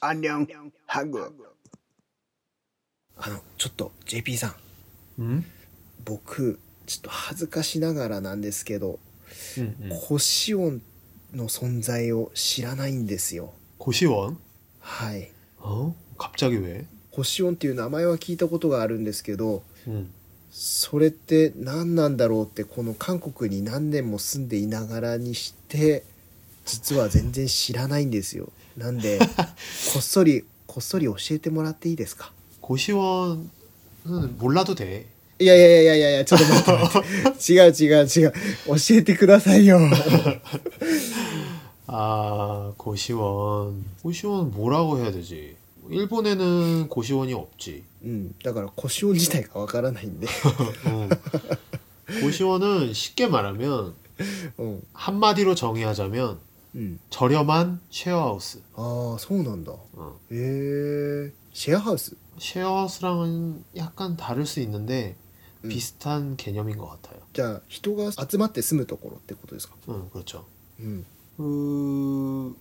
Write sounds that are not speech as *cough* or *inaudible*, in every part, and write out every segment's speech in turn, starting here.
안녕 한국 あのちょっと JP さん 음? 僕ちょっと恥ずかしながらなんですけど 음, 음. コシオンの存在を知らないんですよ 고시원? はい 어? 갑자기 왜? コシオンっていう名前は聞いたことがあるんですけど 음. それって何なんだろうってこの韓国に何年も住んでいながらにして実は全然知らないんですよなんでこ*laughs* っそりこっそり教えてもらっていいですか 고시원은 몰라도 돼. いやいやいやいやいやいやちょっと待って待っ*laughs* て違う違う違う教えてくださいよ 아, 고시원. 고시원 뭐라고 해야 되지? 일본에는 고시원이 없지. うんだからコシオン自体がわからないんで *laughs* 어. 고시원은 쉽게 말하면 *laughs* うん 한마디로 정의하자면 うん 저렴한 쉐어하우스. ああそうなんだ 어. へえシェアハウス 쉐어하우스랑은 약간 다를 수 있는데 음. 비슷한 개념인 것 같아요. じゃあ人が集まって住むところってことですか 응, 그렇죠. うん 그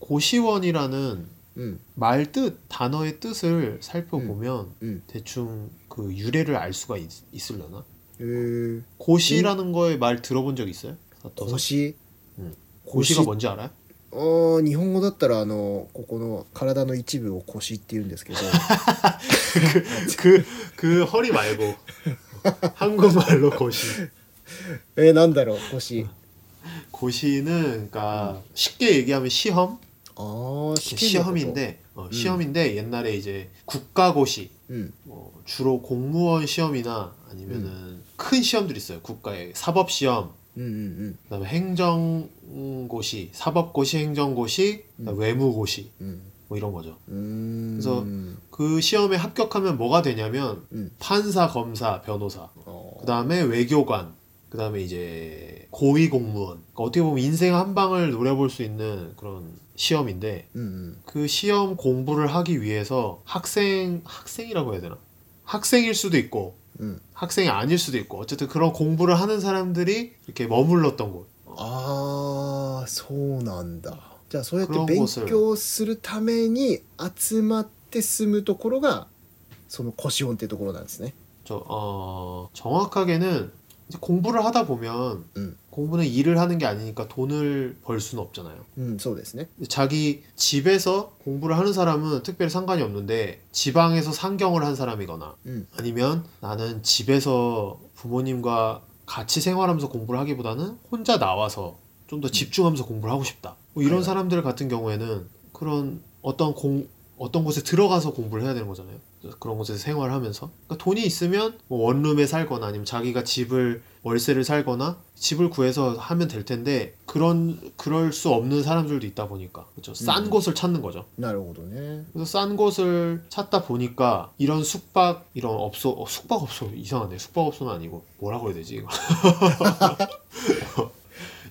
고시원이라는 うん 말 뜻, 단어의 뜻을 살펴보면 うん 대충 그 유래를 알 수가 있, 있으려나? へえ 고시라는 거에 말 들어본 적 있어요? 사토-san? 腰 응. 腰 고시가 뭔지 알아요? あー日本語だったらあのここの体の一部を腰って言うんですけど *laughs* 그, 그 허리 말고 한국말로 고시. えー、なんだろう腰 고시는 그러니까 쉽게 얘기하면 시험? 어, 시험인데 뭐. 어, 음. 시험인데 옛날에 이제 국가고시 음. 어, 주로 공무원 시험이나 아니면은 음. 큰 시험들이 있어요. 국가의 사법 시험, 음, 음, 음, 그다음에 행정고시, 사법고시, 행정고시, 음. 외무고시 음. 뭐 이런 거죠. 그래서 그 시험에 합격하면 뭐가 되냐면 판사, 검사, 변호사, 어. 그다음에 외교관, 그다음에 이제 고위 공무원. 그러니까 어떻게 보면 인생 한 방을 노려볼 수 있는 그런 시험인데 うんうん 그 시험 공부를 하기 위해서 학생 학생이라고 해야 되나? 학생일 수도 있고 うん、 학생이 아닐 수도 있고 어쨌든 그런 공부를 하는 사람들이 이렇게 머물렀던 곳. ああそうなんだじゃあそうやってクローン勉ボス強するために集まって住むところがそのコシオンってところなんですね 저 어, 정확하게는 이제 공부를 하다 보면 음. 공부는 일을 하는 게 아니니까 돈을 벌 수는 없잖아요. 음, 네 자기 집에서 공부를 하는 사람은 특별히 상관이 없는데 지방에서 상경을 한 사람이거나 음. 아니면 나는 집에서 부모님과 같이 생활하면서 공부를 하기보다는 혼자 나와서 좀더 음. 집중하면서 음. 공부를 하고 싶다. 뭐 이런 네. 사람들 같은 경우에는 그런 어떤 공 어떤 곳에 들어가서 공부를 해야 되는 거잖아요. 그런 곳에서 생활하면서 그러니까 돈이 있으면 뭐 원룸에 살거나 아니면 자기가 집을 월세를 살거나 집을 구해서 하면 될 텐데 그런 그럴 수 없는 사람들도 있다 보니까 그렇죠 싼 음. 곳을 찾는 거죠. 나로고도네. 그래서 싼 곳을 찾다 보니까 이런 숙박 이런 업소 어, 숙박 업소 이상하네 숙박 업소는 아니고 뭐라고 해야 되지 이거. *laughs*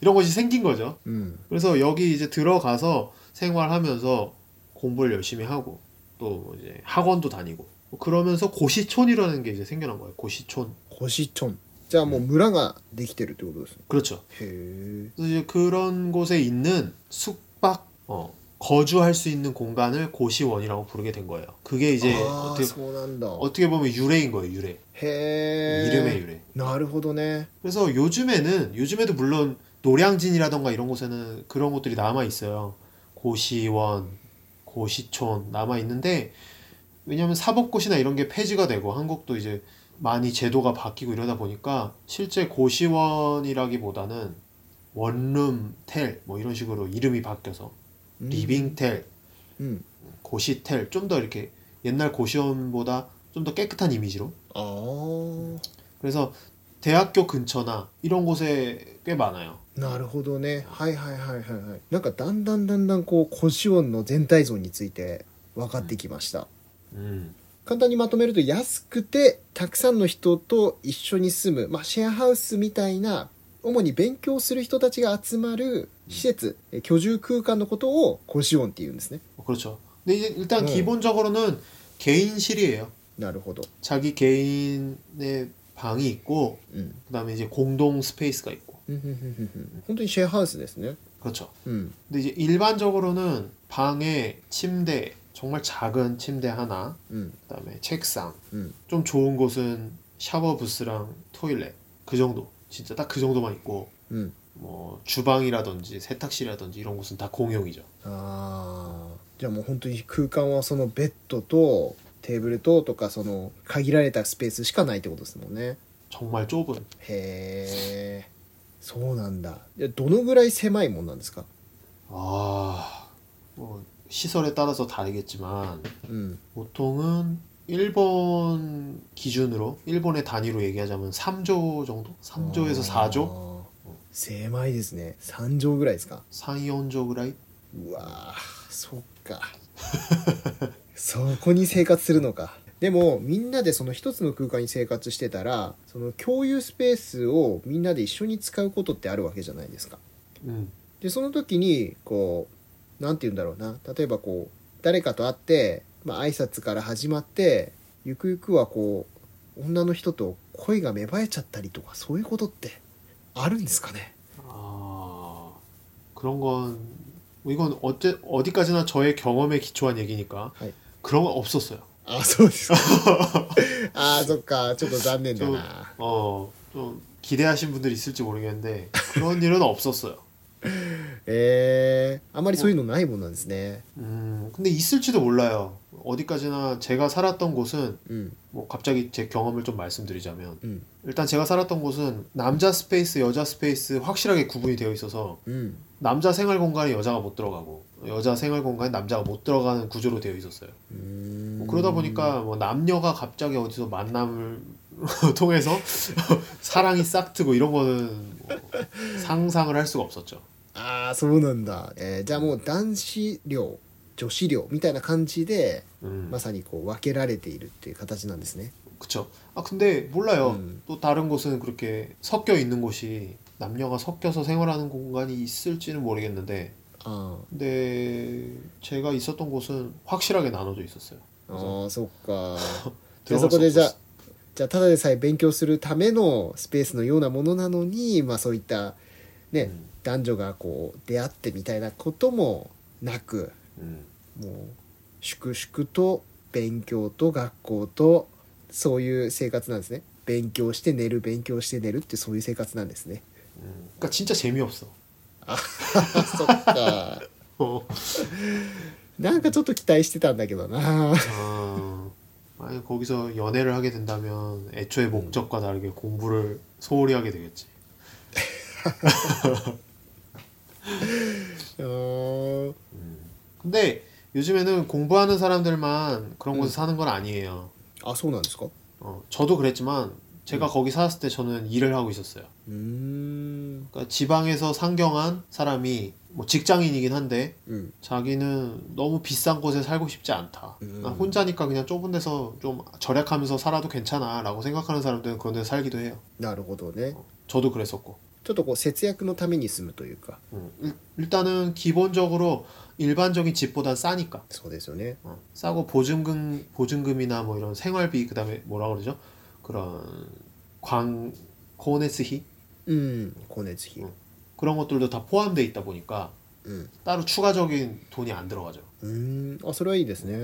이런 것이 생긴 거죠. 음. 그래서 여기 이제 들어가서 생활하면서 공부를 열심히 하고 또 이제 학원도 다니고 뭐 그러면서 고시촌이라는 게 이제 생겨난 거예요 고시촌 コシチョンじゃあもう村ができてるってことですね 그렇죠 へえ 그래서 이제 그런 곳에 있는 숙박 어, 거주할 수 있는 공간을 고시원이라고 부르게 된 거예요 그게 이제 ああ 어떻게 そうなんだ 어떻게 보면 유래인 거예요, 유래. へえ 이름의 유래. なるほどね 그래서 요즘에는, 요즘에도 물론 노량진이라던가 이런 곳에는 그런 곳들이 남아 있어요. 고시원, 고시촌 남아 있는데 왜냐하면 사법고시나 이런 게 폐지가 되고 한국도 이제 많이 제도가 바뀌고 이러다 보니까 실제 고시원이라기보다는 원룸텔 뭐 이런 식으로 이름이 바뀌어서 음. 리빙텔, 음. 고시텔 좀 더 이렇게 옛날 고시원보다 좀 더 깨끗한 이미지로. 어. 그래서 대학교 근처나 이런 곳에 꽤 많아요. なるほどねはいはいはいはいはいなんかだんだんだんだんこうコシオンの全体像について分かってきました、 음. 簡単にまとめると安くてたくさんの人と一緒に住む、まあ、シェアハウスみたいな主に勉強する人たちが集まる施設、え居住空間のことをコシオンっていうんですね 그렇죠. 근데 이제 일단 음. 기본적으로는 개인실이에요. なるほど 자기 개인의 방이 있고 うん。 그다음에 이제 공동 스페이스가 있고 うんうんうんうんうん本当にシェアハウスですね。 그렇죠. うん。 근데 이제 일반적으로는 방에 침대 정말 작은 침대 하나 うん。 그다음에 책상 うん。 좀 좋은 곳은 샤워 부스랑 토일렛 그 정도 진짜 딱 그 정도만 있고 うん。 뭐 주방이라든지 세탁실이라든지 이런 곳은 다 공용이죠. ああ。じゃあもう本当に空間はそのベッドと テーブルととかその限られたスペースしかないってことですもんね정말좁은へえそうなんだどのぐらい狭いもんなんですか？ああ시설에따라서다르겠지만음보통은 일본 기준으로 일본의 단위로 얘기하자면 3조 정 도? 3조에서 4 조? 狭いですね.3조ぐらいですか? 3, 4조ぐらい?우 와, そっか. *laughs* そこに生活するのかでもみんなでその一つの空間に生活してたらその共有スペースをみんなで一緒に使うことってあるわけじゃないですか 음, でその時にこうなんて言うんだろうな例えばこう誰かと会って、まあ挨拶から始まってゆくゆくはこう女の人と恋が芽生えちゃったりとかそういうことってあるんですかね 아, 그런 건 이건 어째, 어디까지나 저의 경험에 기초한 얘기니까 네. 그런 건 없었어요. あそうですかあーそっかちょっと残念だな 어, 좀 기대하신 분들이 있을지 모르겠는데 그런 일은 없었어요. *laughs* えー、あまりそういうのないもんなんですね 음, 근데 있을지도 몰라요. 어디까지나 제가 살았던 곳은 うん 뭐 갑자기 제 경험을 좀 말씀드리자면 うん 일단 제가 살았던 곳은 남자 스페이스, 여자 스페이스 확실하게 구분이 되어 있어서 うん 남자 생활 공간에 여자가 못 들어가고 여자 생활 공간에 남자가 못 들어가는 구조로 되어 있었어요. うーん 뭐 그러다 보니까 뭐 남녀가 갑자기 어디서 만남을 *laughs* 통해서 *laughs* 사랑이 싹트고 이런 거는 뭐 상상을 할 수가 없었죠. ああそうなんだ、えーじゃあもう男子寮女子寮みたいな感じで 음, まさにこう分けられているっていう形なんですね 그쵸. 아 근데 몰라요. 음. 또 다른 곳은 그렇게 섞여 있는 곳이 남녀가 섞여서 생활하는 공간이 있을지는 모르겠는데 あ 근데 제가 있었던 곳은 확실하게 나눠져 있었어요. あああそっかじ 들어갈 ゃあそ 수 こでじゃあ 없었어. じゃあただでさえ勉強するためのスペースのようなものなのにまあそういったね、 음, 男女がこう出会ってみたいなこともなく 음. もう粛々と勉強と学校とそういう生活なんですね勉強して寝る勉強して寝るってそういう生活なんですね 음. 그러니까 진짜 재미없어. そっか 어. なんかちょっと期待してたんだけどな 아, *laughs* 만약 거기서 연애를 하게 된다면 애초에 목적과 다르게 공부를 소홀히 하게 되겠지. *laughs* うーん 근데 요즘에는 공부하는 사람들만 그런 곳에 음. 사는 건 아니에요. あそうなんですか 어, 저도 그랬지만 제가 거기 살았을 때 저는 일을 하고 있었어요. うーん 그러니까 지방에서 상경한 사람이 뭐 직장인이긴 한데 うん 자기는 너무 비싼 곳에 살고 싶지 않다. 음. 아, 혼자니까 그냥 좁은 데서 좀 절약하면서 살아도 괜찮아라고 생각하는 사람들은 그런 데서 살기도 해요. なるほどね 저도 그랬었고. ちょっとこう節約のために住むというか 음, 일- 일단은 기본적으로 일반적인 집보단 싸니까. そうですよね 어, 싸고 보증금 보증금이나 뭐 이런 생활비 그다음에 뭐라 그러죠? 그런 광 코네스히 うん光熱費 음. 그런 것들도 다 포함되어 있다 보니까 うん 따로 추가적인 돈이 안 들어가죠. うーんあそれはいいですね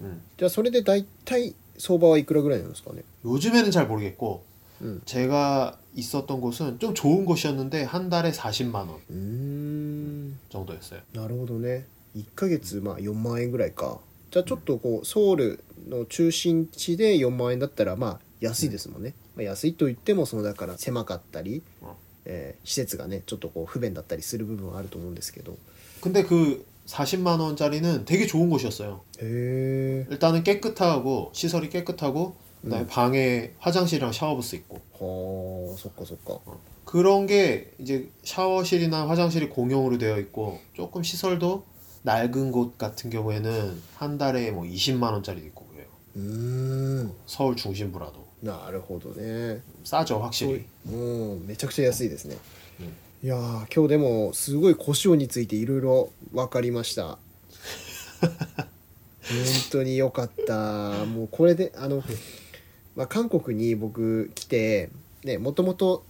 음. じゃあそれで大体相場はいくらぐらいなんですかね 요즘에는 잘 모르겠고 음. 제가 있었던 곳은 좀 좋은 곳이었는데 한 달에 40만 원 うーん 정도였어요. なるほどね1ヶ月まあ4万円ぐらいかじゃあちょっとこうソウルの中心地で4万円だったらまあ 安いですもんね、まあ、安いと言ってもそのだから狭かったり、うんえー施設がねちょっとこう不便だったりする部分はあると思うんですけど 근데 그 40만 원짜리는 되게 좋은 곳이었어요. へえ 일단은 깨끗하고 시설이 깨끗하고 그다음에 방에 화장실이랑 샤워부스 있고 はあそっかそっか 그런 게 이제 샤워실이나 화장실이 공용으로 되어 있고 조금 시설도 낡은 곳 같은 경우에는 한 달에 뭐 20만 원짜리도 있고 그래요. うーん 서울 중심부라도 なるほどね 싸죠 확실히. うんめちゃくちゃ安いですね、うんいやー今日でもすごいコシオについていろいろ分かりました本当によかったもうこれであの まあ、韓国に僕来てねもともと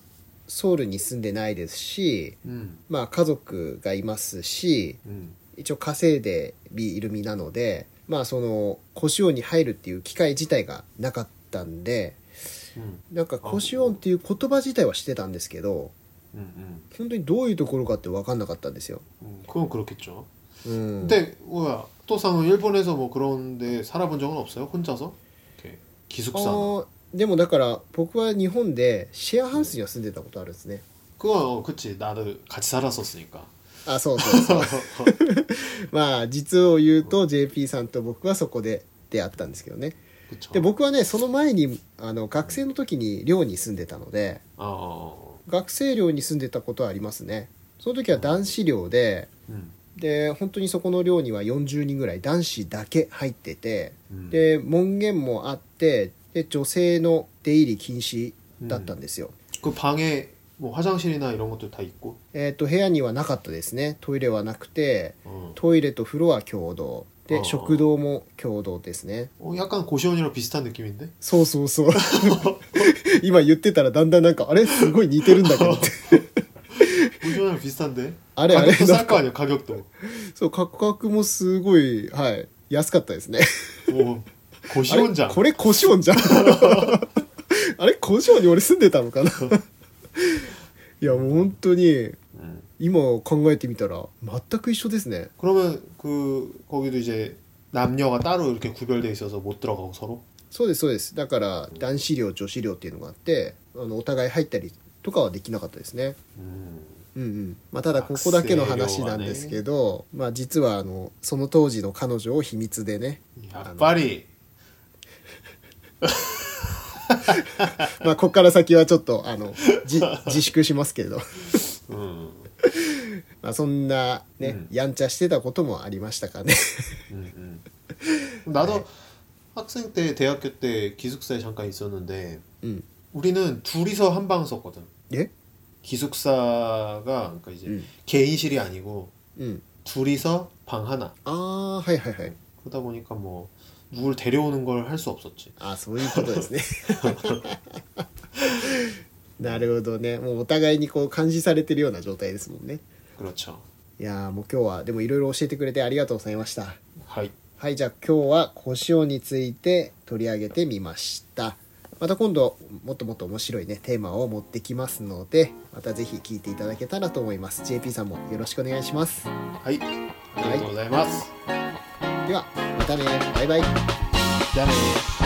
ソウルに住んでないですし、うんまあ、家族がいますしうん一応稼いでいる身なのでまあそのコシオンに入るっていう機会自体がなかったんでうん なんかコシオンっていう言葉自体はしてたんですけどうんうん本当にどういうところかって分かんなかったんですよ。 음, 그건 그렇겠죠. うん、 근데 뭐야 또상은 일본에서 뭐 그런데 살아본 적은 없어요? 혼자서? 이렇게 あ 기숙사. ーでもだから僕は日本でシェアハウスには住んでたことあるんですね。 그건 어, 그치 나도 같이 살았었으니까. あそうそうそう*laughs* まあ実を言うと JP さんと僕はそこで出会ったんですけどね 그쵸. で僕はねその前にあの学生の時に寮に住んでたので 어, 어, 学生寮に住んでたことはありますねその時は男子寮で 어. 음, で本当にそこの寮には40人ぐらい男子だけ入ってて 음. で門限もあってで女性の出入り禁止だったんですよ、 그 방에 뭐 화장실이나 이런 것도 다 있고. えっ、と部屋にはなかったですねトイレはなくて 어. トイレと風呂は共同 であー食堂も共同ですね 어, 약간 고시원이랑 비슷한 느낌인데? そうそうそう*laughs* 今言ってたらだんだんなんかあれすごい似てるんだけどって 고시원이랑 비슷한데? あれあれ 가격도 なん 쌀 거 か 아니야 가격도. そう価格もすごいはい安かったですね 오, あれ 고시원장. これコシオンじゃんあれコシオ*laughs* ンに俺住んでたのかな*laughs* いやもう本当に 음. 今考えてみたら全く一緒ですね 그러면 그 거기도 이제 남녀가 따로 이렇게 구별돼 있어서 못 들어가고 서로. そうですそうですだから男子寮女子寮っていうのがあってあのお互い入ったりとかはできなかったですね 음. うんうんまあ、ただここだけの話なんですけど、まあ、実はあのその当時の彼女を秘密でね、 야, 파리. *laughs* まあ、ここから先はちょっとあのじ自粛しますけれど、 음. まあ、そんなね、うんやんちゃしてたこともありましたかね 음, 음. 나도 학생 때 대학교 때 기숙사에 잠깐 있었는데 うん、 우리는 둘이서 한 방 썼거든. え 기숙사가 그러니까 이제 음. 개인실이 아니고 うん、 둘이서 방 하나. ああはいはいはい 그러다 보니까 뭐 누굴 데려오는 걸 할 수 없었지. あそういうことですねなるほどねもうお互いにこう監視されてるような状態ですもんね クロちゃん。いやもう今日はでもいろいろ教えてくれてありがとうございました。はい。はいじゃあ今日はコシについて取り上げてみました。また今度もっともっと面白いねテーマを持ってきますのでまた是非聞いていただけたらと思います。JP さんもよろしくお願いします。はい。ありがとうございます、はい、ではまたね。バイバイ。じゃあね